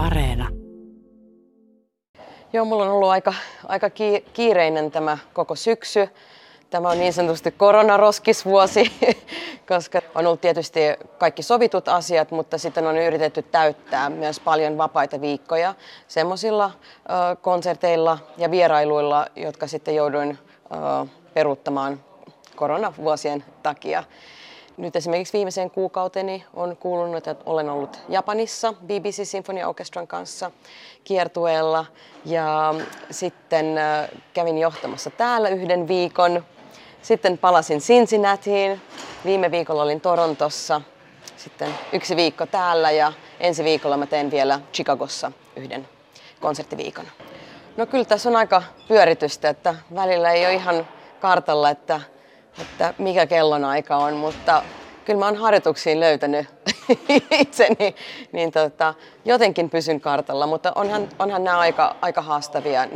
Areena. Joo, mulla on ollut aika, aika kiireinen tämä koko syksy. Tämä on niin sanotusti koronaroskisvuosi, koska on ollut tietysti kaikki sovitut asiat, mutta sitten on yritetty täyttää myös paljon vapaita viikkoja semmoisilla konserteilla ja vierailuilla, jotka sitten jouduin peruuttamaan koronavuosien takia. Nyt esimerkiksi viimeiseen kuukauteni on kuulunut, että olen ollut Japanissa BBC Symphony Orchestran kanssa kiertueella ja sitten kävin johtamassa täällä yhden viikon. Sitten palasin Cincinnatiin. Viime viikolla olin Torontossa. Sitten yksi viikko täällä ja ensi viikolla mä teen vielä Chicagossa yhden konserttiviikon. No kyllä tässä on aika pyöritystä, että välillä ei ole ihan kartalla, että että mikä kellonaika on, mutta kyllä mä oon harjoituksiin löytänyt itseni, niin tota, jotenkin pysyn kartalla, mutta onhan, onhan nämä aika, aika haastavia,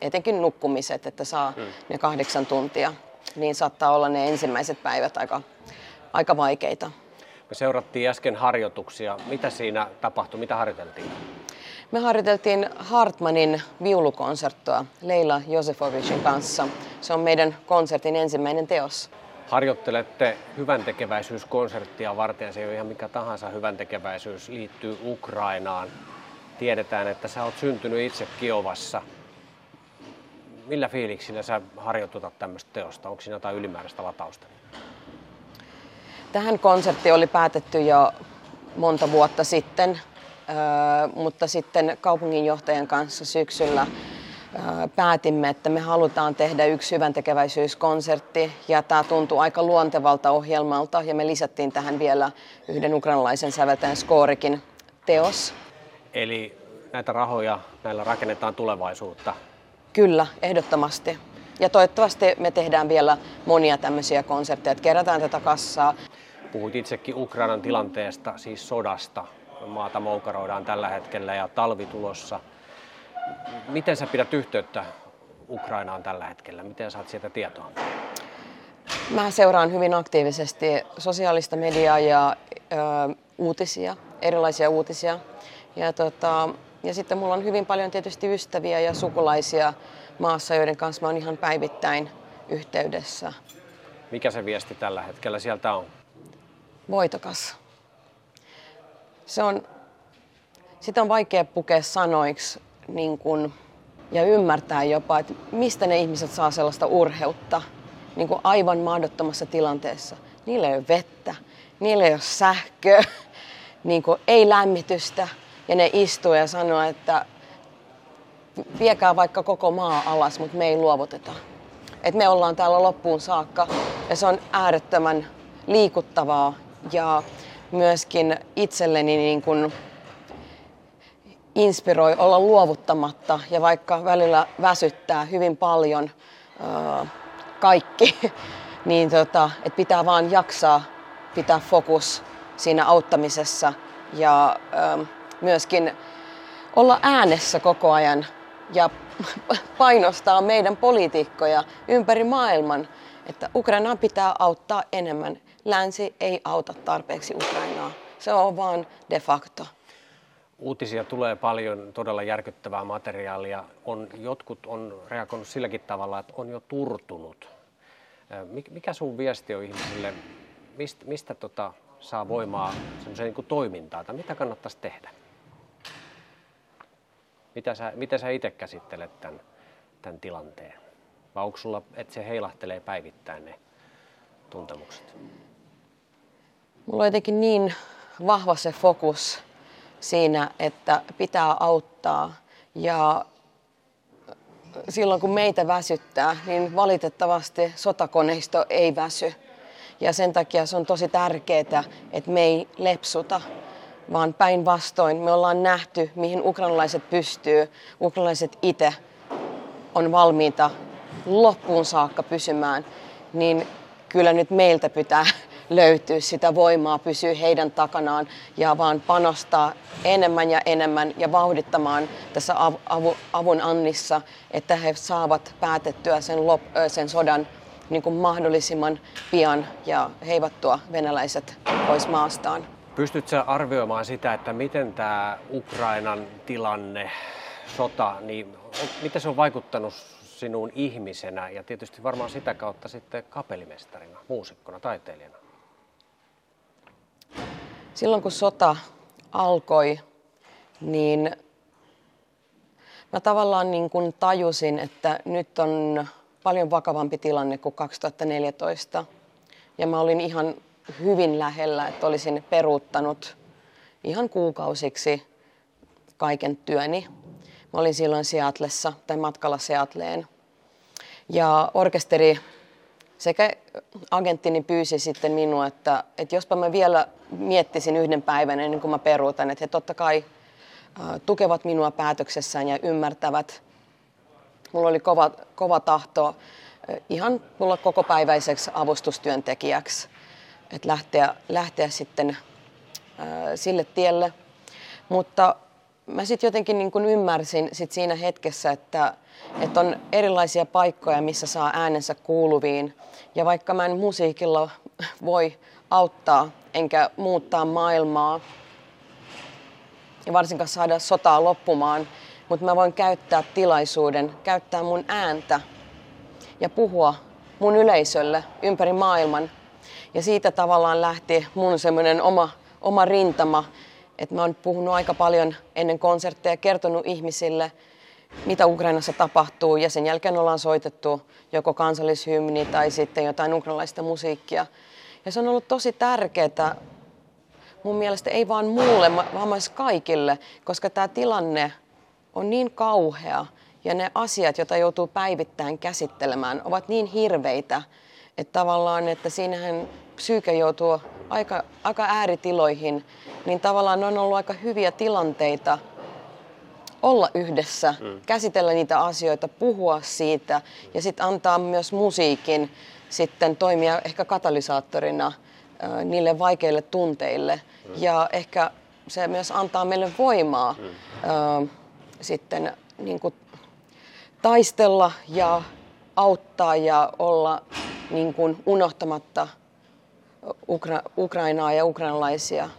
etenkin nukkumiset, että saa hmm. ne kahdeksan tuntia, niin saattaa olla ne ensimmäiset päivät aika, aika vaikeita. Me seurattiin äsken harjoituksia. Mitä siinä tapahtui? Mitä harjoiteltiin? Me harjoiteltiin Hartmanin viulukonserttoa Leila Josefovicin kanssa. Se on meidän konsertin ensimmäinen teos. Harjoittelette hyvän tekeväisyyskonserttia varten, se ei ole ihan mikä tahansa hyvän tekeväisyys, liittyy Ukrainaan. Tiedetään, että sä oot syntynyt itse Kiovassa. Millä fiiliksillä sä harjoitutat tämmöistä teosta? Onko siinä jotain ylimääräistä latausta? Tähän konsertti oli päätetty jo monta vuotta sitten, mutta sitten kaupunginjohtajan kanssa syksyllä päätimme, että me halutaan tehdä yksi hyvän tekeväisyyskonsertti ja tämä tuntuu aika luontevalta ohjelmalta ja me lisättiin tähän vielä yhden ukrainalaisen säveltäjän Skoorikin teos. Eli näitä rahoja näillä rakennetaan tulevaisuutta? Kyllä, ehdottomasti. Ja toivottavasti me tehdään vielä monia tämmöisiä konsertteja, että kerätään tätä kassaa. Puhuit itsekin Ukrainan tilanteesta, siis sodasta. Maata moukaroidaan tällä hetkellä ja talvi tulossa. Miten sä pidät yhteyttä Ukrainaan tällä hetkellä? Miten saat sieltä tietoa? Mä seuraan hyvin aktiivisesti sosiaalista mediaa ja ö, uutisia, erilaisia uutisia. Ja, tota, ja sitten mulla on hyvin paljon tietysti ystäviä ja sukulaisia maassa, joiden kanssa mä oon ihan päivittäin yhteydessä. Mikä se viesti tällä hetkellä sieltä on? Voitokas. Se on, sitä on vaikea pukea sanoiksi niin kun, ja ymmärtää jopa, että mistä ne ihmiset saa sellaista urheutta niin kuin aivan mahdottomassa tilanteessa. Niillä ei ole vettä, niillä ei ole sähköä, niin kuin ei lämmitystä ja ne istuu ja sanoo, että viekää vaikka koko maa alas, mutta me ei luovuteta. Et me ollaan täällä loppuun saakka ja se on äärettömän liikuttavaa ja myöskin itselleni niin kuin inspiroi olla luovuttamatta ja vaikka välillä väsyttää hyvin paljon äh, kaikki, niin tota, että pitää vaan jaksaa pitää fokus siinä auttamisessa ja äh, myöskin olla äänessä koko ajan ja painostaa meidän poliitikkoja ympäri maailman, että Ukrainaa pitää auttaa enemmän. Länsi ei auta tarpeeksi Ukrainaa. Se on vaan de facto. Uutisia tulee paljon, todella järkyttävää materiaalia. On, jotkut on reagoinut silläkin tavalla, että on jo turtunut. Mikä sun viesti on ihmisille? Mistä, mistä tota, saa voimaa niin kuin toimintaa tai mitä kannattaisi tehdä? Mitä sä, miten sä itse käsittelet tämän, tämän tilanteen? Vai onko sulla, että se heilahtelee päivittäin ne tuntemukset? Mulla on jotenkin niin vahva se fokus siinä, että pitää auttaa ja silloin kun meitä väsyttää, niin valitettavasti sotakoneisto ei väsy. Ja sen takia se on tosi tärkeää, että me ei lepsuta, vaan päinvastoin me ollaan nähty, mihin ukrainalaiset pystyy. Ukrainalaiset itse on valmiita loppuun saakka pysymään, niin kyllä nyt meiltä pitää löytyä sitä voimaa, pysyä heidän takanaan ja vaan panostaa enemmän ja enemmän ja vauhdittamaan tässä avun annissa, että he saavat päätettyä sen, lop, sen sodan niin kuin mahdollisimman pian ja heivattua venäläiset pois maastaan. Pystytkö arvioimaan sitä, että miten tämä Ukrainan tilanne, sota, niin miten se on vaikuttanut sinuun ihmisenä ja tietysti varmaan sitä kautta sitten kapellimestarina, muusikkona, taiteilijana? Silloin kun sota alkoi, niin mä tavallaan niin kuin tajusin, että nyt on paljon vakavampi tilanne kuin 2014. Ja mä olin ihan hyvin lähellä, että olisin peruuttanut ihan kuukausiksi kaiken työni. Mä olin silloin Seatlessa tai matkalla Seatleen. Ja orkesteri sekä agenttini pyysi sitten minua, että, että jospa mä vielä miettisin yhden päivän ennen kuin mä peruutan, että he totta kai tukevat minua päätöksessään ja ymmärtävät. Mulla oli kova, kova tahto ihan mulla koko päiväiseksi avustustyöntekijäksi, että lähteä, lähteä sitten sille tielle. Mutta mä sitten jotenkin niin kun ymmärsin sit siinä hetkessä, että, että on erilaisia paikkoja, missä saa äänensä kuuluviin. Ja vaikka mä en musiikilla voi auttaa enkä muuttaa maailmaa, ja varsinkaan saada sotaa loppumaan, mutta mä voin käyttää tilaisuuden, käyttää mun ääntä ja puhua mun yleisölle ympäri maailman. Ja siitä tavallaan lähti mun semmoinen oma, oma rintama, että mä oon puhunut aika paljon ennen konsertteja, kertonut ihmisille, mitä Ukrainassa tapahtuu ja sen jälkeen ollaan soitettu joko kansallishymni tai sitten jotain ukrainalaista musiikkia. Ja se on ollut tosi tärkeää mun mielestä ei vaan mulle, vaan myös kaikille, koska tämä tilanne on niin kauhea ja ne asiat, joita joutuu päivittäin käsittelemään, ovat niin hirveitä, että tavallaan, että siinähän psyyke joutuu aika, aika ääritiloihin, niin tavallaan ne on ollut aika hyviä tilanteita olla yhdessä, mm. käsitellä niitä asioita, puhua siitä ja sitten antaa myös musiikin sitten toimia ehkä katalysaattorina niille vaikeille tunteille. Mm. Ja ehkä se myös antaa meille voimaa mm. sitten niin kuin taistella ja auttaa ja olla niin kuin unohtamatta Ukra- Ukrainaa ja ukrainalaisia.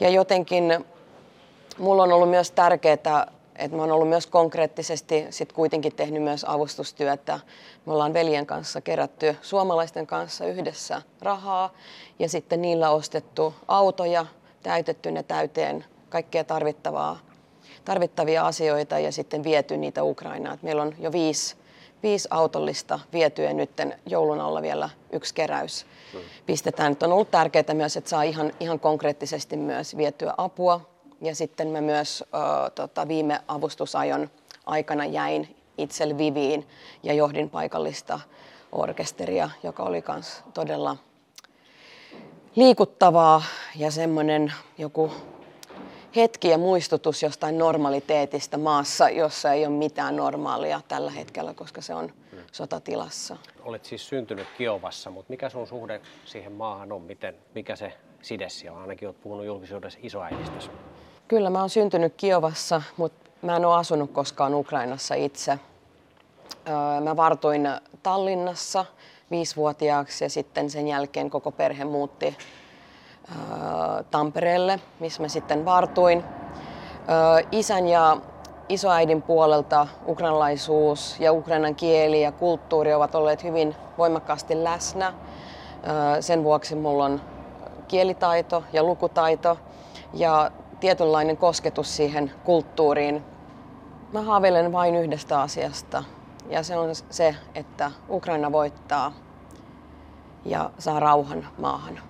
Ja jotenkin mulla on ollut myös tärkeää et mä oon ollut myös konkreettisesti sit kuitenkin tehnyt myös avustustyötä. Me ollaan veljen kanssa kerätty suomalaisten kanssa yhdessä rahaa ja sitten niillä ostettu autoja, täytetty ne täyteen kaikkea tarvittavaa, tarvittavia asioita ja sitten viety niitä Ukrainaan. meillä on jo viisi, viisi autollista vietyä nyt joulun alla vielä yksi keräys. Pistetään. Nyt on ollut tärkeää myös, että saa ihan, ihan konkreettisesti myös vietyä apua. Ja sitten mä myös äh, tota, viime avustusajon aikana jäin itse Viviin ja johdin paikallista orkesteria, joka oli myös todella liikuttavaa ja semmoinen joku hetki ja muistutus jostain normaliteetista maassa, jossa ei ole mitään normaalia tällä hetkellä, koska se on sotatilassa. Olet siis syntynyt Kiovassa, mutta mikä sun suhde siihen maahan on? Miten, mikä se side siellä on? Ainakin olet puhunut julkisuudessa isoäidistäsi. Kyllä mä oon syntynyt Kiovassa, mutta mä en ole asunut koskaan Ukrainassa itse. Mä vartuin Tallinnassa viisivuotiaaksi ja sitten sen jälkeen koko perhe muutti Tampereelle, missä mä sitten vartuin. Isän ja isoäidin puolelta ukrainalaisuus ja ukrainan kieli ja kulttuuri ovat olleet hyvin voimakkaasti läsnä. Sen vuoksi mulla on kielitaito ja lukutaito ja tietynlainen kosketus siihen kulttuuriin. Mä haaveilen vain yhdestä asiasta ja se on se, että Ukraina voittaa ja saa rauhan maahan.